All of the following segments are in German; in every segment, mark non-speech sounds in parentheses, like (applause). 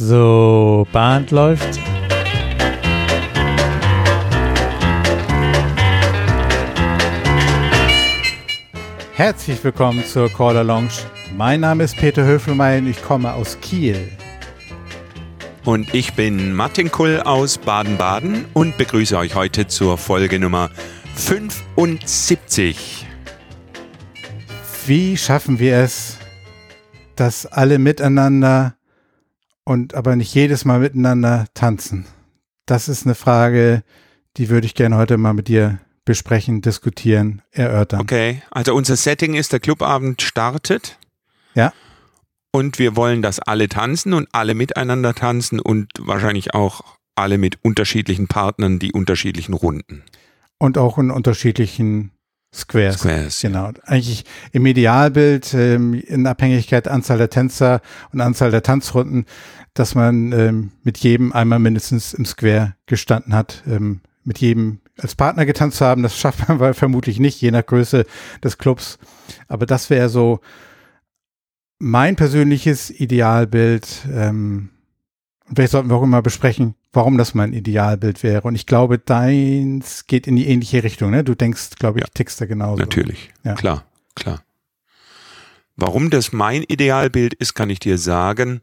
So, Band läuft. Herzlich willkommen zur Caller Lounge. Mein Name ist Peter Höfelmeier und ich komme aus Kiel. Und ich bin Martin Kull aus Baden-Baden und begrüße euch heute zur Folge Nummer 75. Wie schaffen wir es, dass alle miteinander und aber nicht jedes Mal miteinander tanzen? Das ist eine Frage, die würde ich gerne heute mal mit dir besprechen, diskutieren, erörtern. Okay, also unser Setting ist, der Clubabend startet. Ja. Und wir wollen, dass alle tanzen und alle miteinander tanzen und wahrscheinlich auch alle mit unterschiedlichen Partnern die unterschiedlichen Runden. Und auch in unterschiedlichen Squares. Squares. Genau. Eigentlich im Idealbild, ähm, in Abhängigkeit Anzahl der Tänzer und Anzahl der Tanzrunden, dass man ähm, mit jedem einmal mindestens im Square gestanden hat, ähm, mit jedem als Partner getanzt zu haben. Das schafft man (laughs) vermutlich nicht, je nach Größe des Clubs. Aber das wäre so mein persönliches Idealbild. Ähm, und vielleicht sollten wir auch immer besprechen, warum das mein Idealbild wäre. Und ich glaube, deins geht in die ähnliche Richtung. Ne? Du denkst, glaube ich, Ja. tickst da genauso. Natürlich, Ja. klar, klar. Warum das mein Idealbild ist, kann ich dir sagen,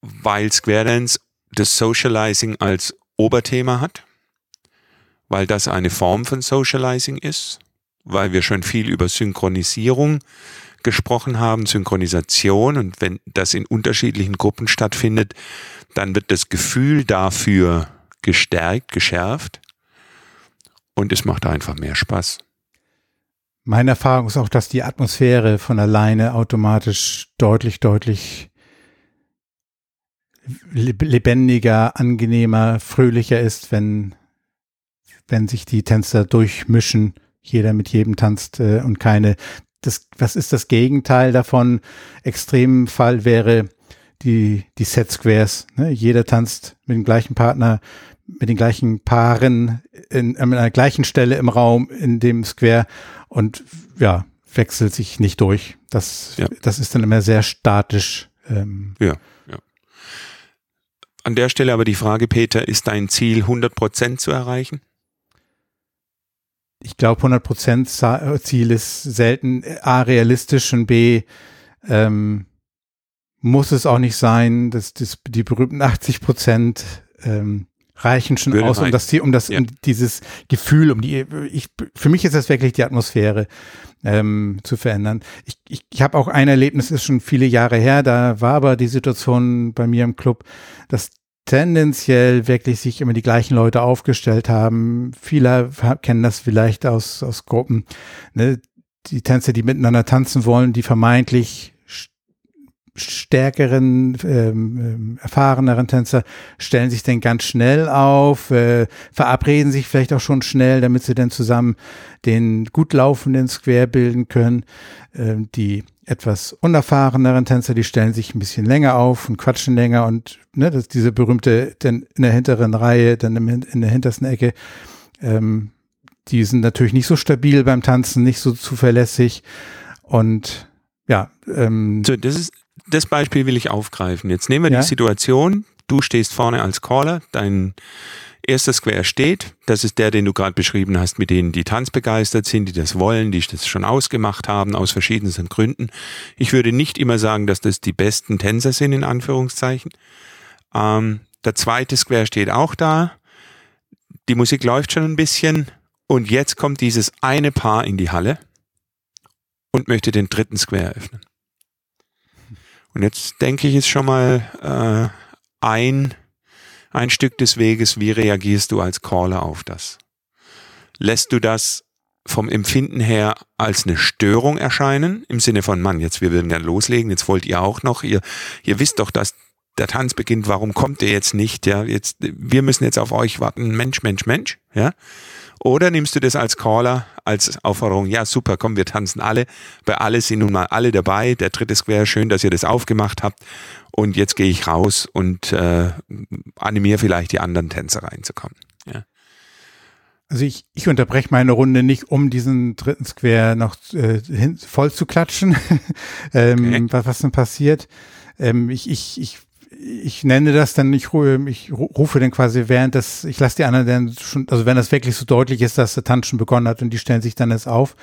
weil Square Dance das Socializing als Oberthema hat, weil das eine Form von Socializing ist, weil wir schon viel über Synchronisierung gesprochen haben, Synchronisation und wenn das in unterschiedlichen Gruppen stattfindet, dann wird das Gefühl dafür gestärkt, geschärft und es macht einfach mehr Spaß. Meine Erfahrung ist auch, dass die Atmosphäre von alleine automatisch deutlich, deutlich leb- lebendiger, angenehmer, fröhlicher ist, wenn, wenn sich die Tänzer durchmischen, jeder mit jedem tanzt äh, und keine. Das, was ist das Gegenteil davon? Extremfall wäre die, die Set Squares. Ne? Jeder tanzt mit dem gleichen Partner, mit den gleichen Paaren in, an einer gleichen Stelle im Raum in dem Square und ja, wechselt sich nicht durch. Das, Ja. das ist dann immer sehr statisch. Ähm, An der Stelle aber die Frage, Peter, ist dein Ziel 100% zu erreichen? Ich glaube, 100% Za- Ziel ist selten A, realistisch und B, ähm, muss es auch nicht sein, dass das, die berühmten 80 Prozent ähm, reichen schon Würde aus, um das um das, Ja. um dieses Gefühl, um die, ich, für mich ist das wirklich die Atmosphäre ähm, zu verändern. Ich, ich, ich habe auch ein Erlebnis, ist schon viele Jahre her, da war aber die Situation bei mir im Club, dass tendenziell wirklich sich immer die gleichen Leute aufgestellt haben. Viele kennen das vielleicht aus, aus Gruppen. Ne? Die Tänzer, die miteinander tanzen wollen, die vermeintlich st- stärkeren, ähm, ähm, erfahreneren Tänzer stellen sich dann ganz schnell auf, äh, verabreden sich vielleicht auch schon schnell, damit sie dann zusammen den gut laufenden Square bilden können. Ähm, die etwas unerfahreneren Tänzer, die stellen sich ein bisschen länger auf und quatschen länger und ne, das diese berühmte dann in der hinteren Reihe, dann im, in der hintersten Ecke, ähm, die sind natürlich nicht so stabil beim Tanzen, nicht so zuverlässig und ja, ähm, So, das ist das Beispiel will ich aufgreifen. Jetzt nehmen wir Ja. die Situation, du stehst vorne als Caller, dein erster Square steht, das ist der, den du gerade beschrieben hast, mit denen die tanzbegeistert sind, die das wollen, die das schon ausgemacht haben aus verschiedensten Gründen. Ich würde nicht immer sagen, dass das die besten Tänzer sind, in Anführungszeichen. Ähm, der zweite Square steht auch da. Die Musik läuft schon ein bisschen und jetzt kommt dieses eine Paar in die Halle und möchte den dritten Square öffnen. Und jetzt denke ich, ist schon mal äh, ein, ein Stück des Weges, wie reagierst du als Caller auf das? Lässt du das vom Empfinden her als eine Störung erscheinen, im Sinne von, Mann, jetzt wir würden ja loslegen, jetzt wollt ihr auch noch, ihr, ihr wisst doch, dass der Tanz beginnt, warum kommt ihr jetzt nicht? Ja, jetzt, wir müssen jetzt auf euch warten, Mensch, Mensch, Mensch, ja? Oder nimmst du das als Caller, als Aufforderung, ja super, komm, wir tanzen alle, bei alle sind nun mal alle dabei, der dritte Square, schön, dass ihr das aufgemacht habt und jetzt gehe ich raus und äh, animiere vielleicht die anderen Tänzer reinzukommen. Ja. Also ich, ich unterbreche meine Runde nicht, um diesen dritten Square noch äh, hin, voll zu klatschen, (laughs) ähm, Okay. was, was denn passiert. Ähm, ich, ich, ich ich nenne das dann, ich, ich rufe dann quasi während das, ich lasse die anderen dann schon, also wenn das wirklich so deutlich ist, dass der Tanz schon begonnen hat und die stellen sich dann jetzt auf,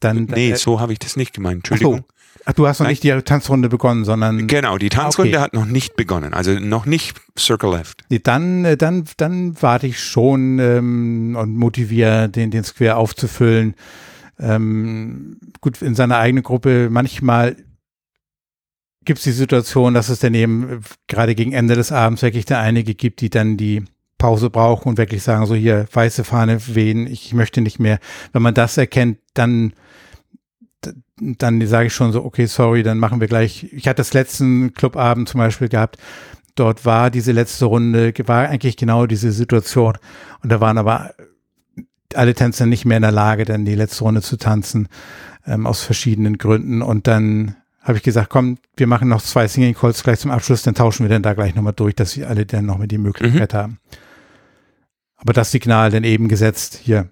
dann. Nee, dann, so habe ich das nicht gemeint. Entschuldigung. Ach, so. Ach, du hast noch Nein. nicht die Tanzrunde begonnen, sondern. Genau, die Tanzrunde okay. hat noch nicht begonnen, also noch nicht Circle Left. Nee, dann, äh, dann, dann warte ich schon ähm, und motiviere den, den Square aufzufüllen. Ähm, gut, in seiner eigenen Gruppe manchmal gibt es die Situation, dass es daneben äh, gerade gegen Ende des Abends wirklich da einige gibt, die dann die Pause brauchen und wirklich sagen, so hier, weiße Fahne wehen, ich möchte nicht mehr. Wenn man das erkennt, dann, dann sage ich schon so, okay, sorry, dann machen wir gleich. Ich hatte das letzten Clubabend zum Beispiel gehabt. Dort war diese letzte Runde, war eigentlich genau diese Situation. Und da waren aber alle Tänzer nicht mehr in der Lage, dann die letzte Runde zu tanzen, ähm, aus verschiedenen Gründen. Und dann habe ich gesagt, komm, wir machen noch zwei Singing Calls gleich zum Abschluss, dann tauschen wir dann da gleich nochmal durch, dass sie alle dann noch mit die Möglichkeit mhm. haben. Aber das Signal dann eben gesetzt, hier,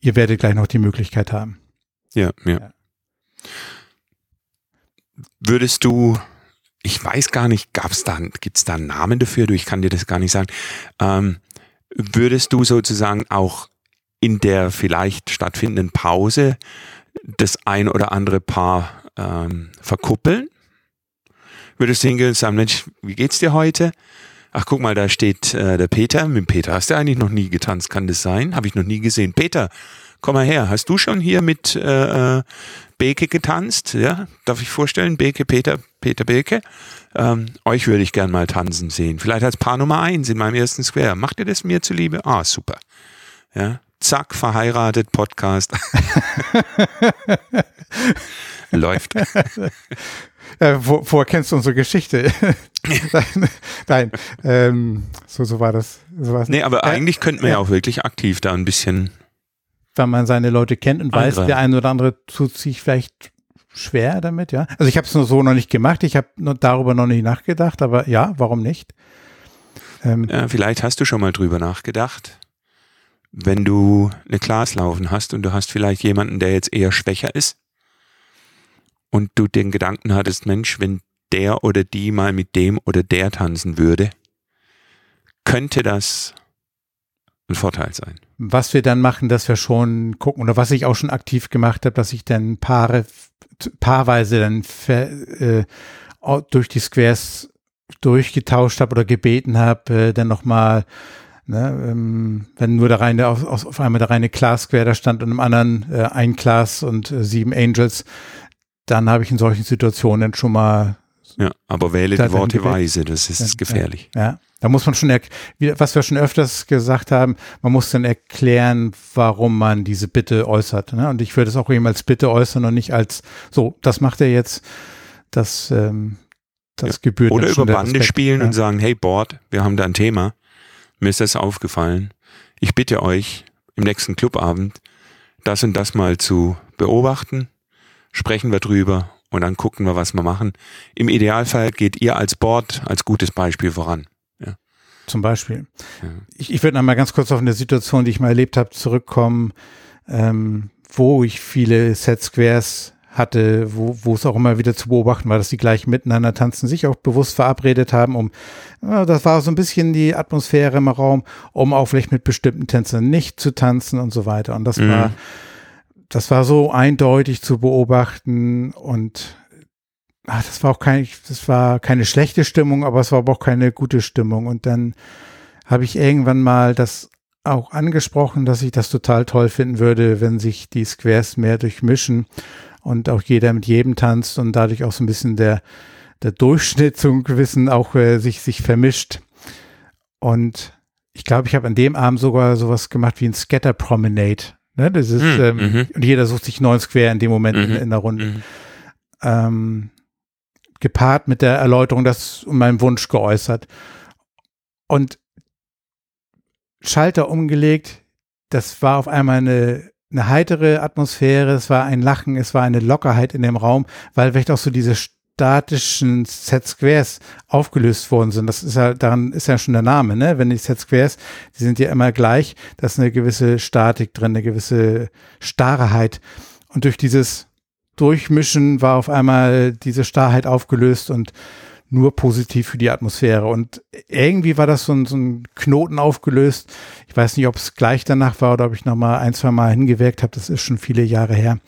ihr werdet gleich noch die Möglichkeit haben. Ja, ja. ja. Würdest du, ich weiß gar nicht, gab's da, gibt's da einen Namen dafür? Du, ich kann dir das gar nicht sagen. Ähm, würdest du sozusagen auch in der vielleicht stattfindenden Pause das ein oder andere Paar ähm, verkuppeln. Würdest hingehen und sagen, Mensch, wie geht's dir heute? Ach, guck mal, da steht äh, der Peter. Mit Peter hast du eigentlich noch nie getanzt, kann das sein? Habe ich noch nie gesehen. Peter, komm mal her. Hast du schon hier mit äh, äh Beke getanzt? Ja, darf ich vorstellen? Beke, Peter, Peter Beke. Ähm, euch würde ich gern mal tanzen sehen. Vielleicht als Paar Nummer eins in meinem ersten Square. Macht ihr das mir zuliebe? Ah, super. Ja, zack, verheiratet, Podcast. (laughs) Läuft. (laughs) Ja, wo, woher kennst du unsere Geschichte? (laughs) Nein, ähm, so, so war das. So war's. Nee, aber ja, eigentlich könnte man ja, ja auch wirklich aktiv da ein bisschen. Wenn man seine Leute kennt und weiß, der eine oder andere tut sich vielleicht schwer damit, ja. Also ich habe es nur so noch nicht gemacht, ich habe darüber noch nicht nachgedacht, aber ja, warum nicht? Ähm, ja, vielleicht hast du schon mal drüber nachgedacht wenn du eine Class laufen hast und du hast vielleicht jemanden, der jetzt eher schwächer ist und du den Gedanken hattest, Mensch, wenn der oder die mal mit dem oder der tanzen würde, könnte das ein Vorteil sein. Was wir dann machen, dass wir schon gucken, oder was ich auch schon aktiv gemacht habe, dass ich dann Paare, paarweise dann äh, durch die Squares durchgetauscht habe oder gebeten habe, äh, dann nochmal Ne, ähm, wenn nur der reine, auf, auf einmal der reine Class Square da stand und im anderen äh, ein Class und äh, sieben Angels, dann habe ich in solchen Situationen schon mal. Ja, aber wähle die Worte weise, das ist ja, gefährlich. Ja, ja, da muss man schon, was wir schon öfters gesagt haben, man muss dann erklären, warum man diese Bitte äußert. Ne? Und ich würde es auch eben als Bitte äußern und nicht als, so, das macht er jetzt, das, ähm, das ja. gebührt. Oder über Bande spielen und sagen, hey Board, wir haben da ein Thema mir ist das aufgefallen. Ich bitte euch, im nächsten Clubabend das und das mal zu beobachten. Sprechen wir drüber und dann gucken wir, was wir machen. Im Idealfall geht ihr als Board als gutes Beispiel voran. Ja. Zum Beispiel. Ja. Ich, ich würde noch mal ganz kurz auf eine Situation, die ich mal erlebt habe, zurückkommen, ähm, wo ich viele Set Squares hatte, wo, wo es auch immer wieder zu beobachten war, dass die gleich miteinander tanzen, sich auch bewusst verabredet haben, um, ja, das war so ein bisschen die Atmosphäre im Raum, um auch vielleicht mit bestimmten Tänzern nicht zu tanzen und so weiter. Und das mhm. war, das war so eindeutig zu beobachten und ach, das war auch kein, das war keine schlechte Stimmung, aber es war aber auch keine gute Stimmung. Und dann habe ich irgendwann mal das auch angesprochen, dass ich das total toll finden würde, wenn sich die Squares mehr durchmischen und auch jeder mit jedem tanzt und dadurch auch so ein bisschen der, der Durchschnitt zum gewissen auch äh, sich, sich vermischt. Und ich glaube, ich habe an dem Abend sogar sowas gemacht wie ein Scatter Promenade. Ne? Das ist, mm, ähm, mhm. und jeder sucht sich neun Square in dem Moment in, mhm, in, der Runde. Mhm. Ähm, gepaart mit der Erläuterung, das um meinen Wunsch geäußert. Und Schalter umgelegt, das war auf einmal eine eine heitere Atmosphäre, es war ein Lachen, es war eine Lockerheit in dem Raum, weil vielleicht auch so diese statischen Set Squares aufgelöst worden sind. Das ist ja, daran ist ja schon der Name, ne? Wenn die Set Squares, die sind ja immer gleich, da ist eine gewisse Statik drin, eine gewisse Starrheit. Und durch dieses Durchmischen war auf einmal diese Starrheit aufgelöst und nur positiv für die Atmosphäre. Und irgendwie war das so ein, so ein Knoten aufgelöst. Ich weiß nicht, ob es gleich danach war oder ob ich noch mal ein, zwei Mal hingewirkt habe. Das ist schon viele Jahre her.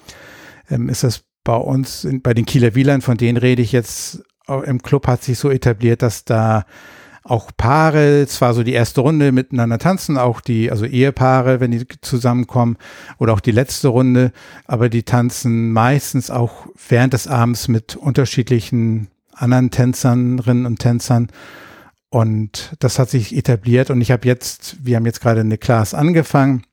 Ähm, ist das bei uns, in, bei den Kieler Wielern, von denen rede ich jetzt, im Club hat sich so etabliert, dass da auch Paare, zwar so die erste Runde miteinander tanzen, auch die, also Ehepaare, wenn die zusammenkommen, oder auch die letzte Runde, aber die tanzen meistens auch während des Abends mit unterschiedlichen anderen Tänzerinnen und Tänzern. Und das hat sich etabliert und ich habe jetzt, wir haben jetzt gerade eine Class angefangen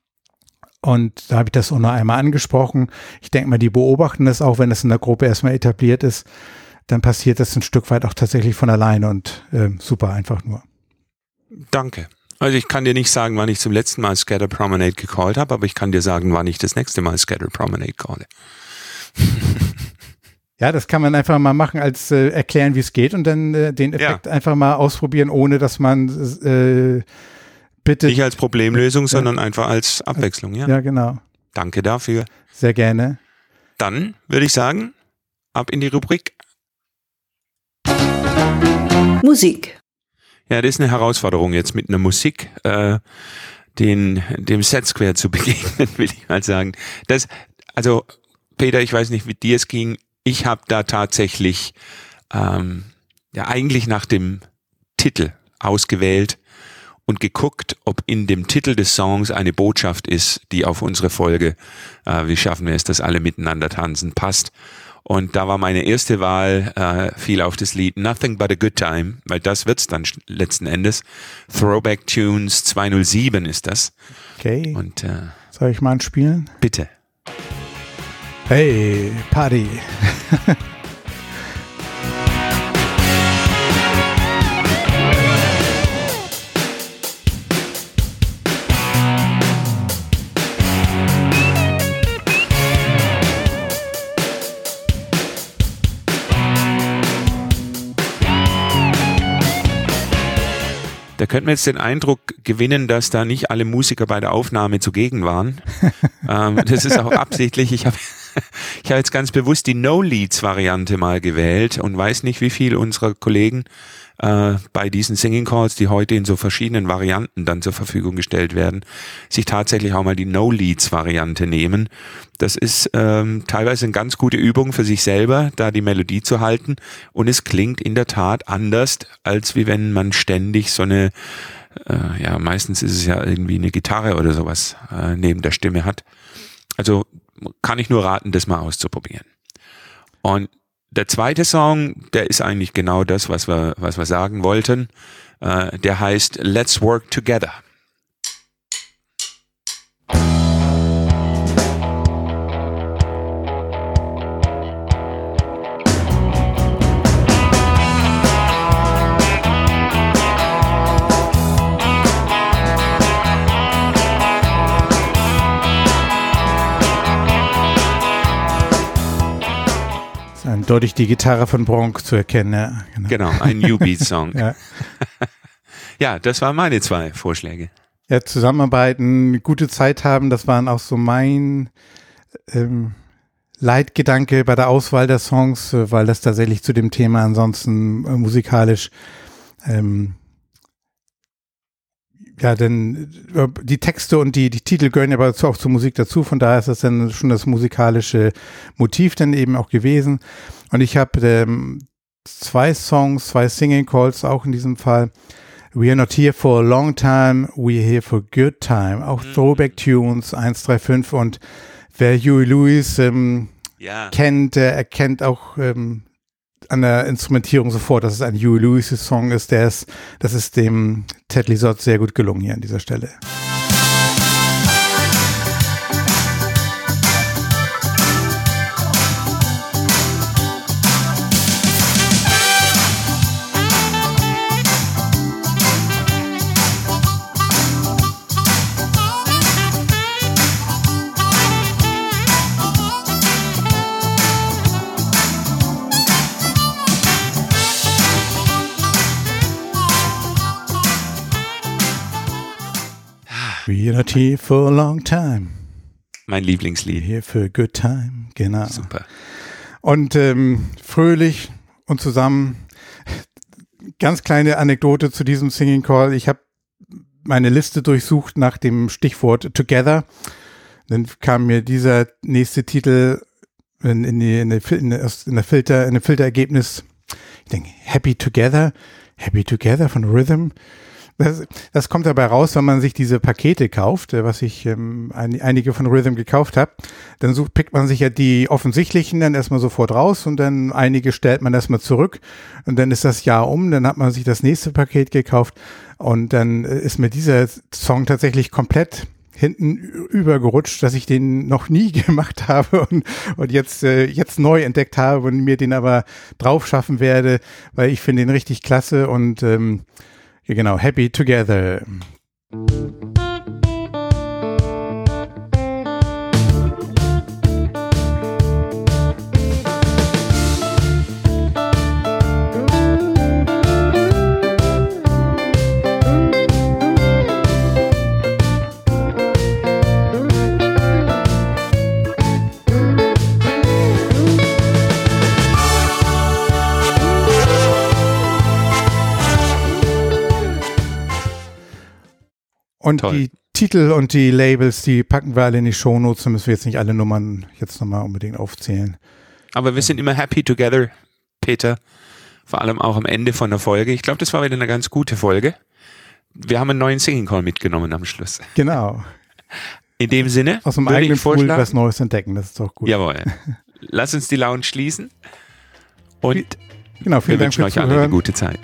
und da habe ich das auch noch einmal angesprochen. Ich denke mal, die beobachten das auch, wenn das in der Gruppe erstmal etabliert ist dann passiert das ein Stück weit auch tatsächlich von alleine und äh, super einfach nur. Danke. Also ich kann dir nicht sagen, wann ich zum letzten Mal Scatter Promenade gecallt habe, aber ich kann dir sagen, wann ich das nächste Mal Scatter Promenade calle. (laughs) ja, das kann man einfach mal machen, als äh, erklären, wie es geht und dann äh, den Effekt ja. einfach mal ausprobieren, ohne dass man äh, bitte. Nicht als Problemlösung, ja. sondern einfach als Abwechslung, ja. Ja, genau. Danke dafür. Sehr gerne. Dann würde ich sagen, ab in die Rubrik Musik. Ja, das ist eine Herausforderung jetzt mit einer Musik, äh, den, dem Set Square zu begegnen, (laughs) will ich mal sagen. Das, also, Peter, ich weiß nicht, wie dir es ging. Ich habe da tatsächlich ähm, ja eigentlich nach dem Titel ausgewählt und geguckt, ob in dem Titel des Songs eine Botschaft ist, die auf unsere Folge, äh, wie schaffen wir es, dass alle miteinander tanzen, passt. Und da war meine erste Wahl, äh, fiel auf das Lied Nothing But a Good Time, weil das wird's dann letzten Endes. Throwback Tunes 207 ist das. Okay. Und äh, soll ich mal anspielen? Bitte. Hey, Party. Da könnte man jetzt den Eindruck gewinnen, dass da nicht alle Musiker bei der Aufnahme zugegen waren. (laughs) ähm, das ist auch absichtlich. Ich habe (laughs) ich hab jetzt ganz bewusst die No-Leads-Variante mal gewählt und weiß nicht, wie viel unserer Kollegen äh, bei diesen Singing Calls, die heute in so verschiedenen Varianten dann zur Verfügung gestellt werden, sich tatsächlich auch mal die No-Leads-Variante nehmen. Das ist ähm, teilweise eine ganz gute Übung für sich selber, da die Melodie zu halten. Und es klingt in der Tat anders, als wie wenn man ständig so eine äh, ja, meistens ist es ja irgendwie eine Gitarre oder sowas äh, neben der Stimme hat. Also kann ich nur raten, das mal auszuprobieren. Und der zweite Song, der ist eigentlich genau das, was wir, was wir sagen wollten. Äh, der heißt Let's Work Together. Deutlich die Gitarre von Bronx zu erkennen. Ja, genau. genau, ein New Beat Song. (laughs) ja. (laughs) ja, das waren meine zwei Vorschläge. Ja, zusammenarbeiten, gute Zeit haben, das waren auch so mein ähm, Leitgedanke bei der Auswahl der Songs, äh, weil das tatsächlich zu dem Thema ansonsten äh, musikalisch ähm, ja, denn äh, die Texte und die, die Titel gehören ja aber auch zur Musik dazu, von daher ist das dann schon das musikalische Motiv dann eben auch gewesen. Und ich habe ähm, zwei Songs, zwei Singing Calls auch in diesem Fall. We are not here for a long time, we are here for a good time. Auch mhm. Throwback Tunes 135 und wer Huey Lewis ähm, ja. kennt, der erkennt auch ähm, an der Instrumentierung sofort, dass es ein Huey Lewis Song ist, der ist, das ist dem Ted Lizard sehr gut gelungen hier an dieser Stelle. We are not here for a long time. Mein Lieblingslied. Here for a good time, genau. Super. Und ähm, fröhlich und zusammen. ganz kleine Anekdote zu diesem Singing Call. Ich habe meine Liste durchsucht nach dem Stichwort Together. Dann kam mir dieser nächste Titel in, in, die, in, die, in, der Filter, in dem Filterergebnis. Ich denke, Happy Together, Happy Together von Rhythm. Das, das kommt dabei raus, wenn man sich diese Pakete kauft, äh, was ich ähm, ein, einige von Rhythm gekauft habe. Dann sucht, pickt man sich ja die offensichtlichen dann erstmal sofort raus und dann einige stellt man erstmal zurück und dann ist das Jahr um, dann hat man sich das nächste Paket gekauft und dann äh, ist mir dieser Song tatsächlich komplett hinten übergerutscht, dass ich den noch nie (laughs) gemacht habe und, und jetzt, äh, jetzt neu entdeckt habe und mir den aber drauf schaffen werde, weil ich finde ihn richtig klasse und ähm, ja, genau, Happy Together. Und Toll. die Titel und die Labels, die packen wir alle in die Shownotes, da müssen wir jetzt nicht alle Nummern jetzt nochmal unbedingt aufzählen. Aber wir sind immer happy together, Peter. Vor allem auch am Ende von der Folge. Ich glaube, das war wieder eine ganz gute Folge. Wir haben einen neuen Singing Call mitgenommen am Schluss. Genau. In dem Sinne. Aus dem eigenen Pool was Neues entdecken, das ist doch gut. Jawohl. Lass uns die Lounge schließen und genau, vielen wir Dank wünschen euch alle eine gute Zeit.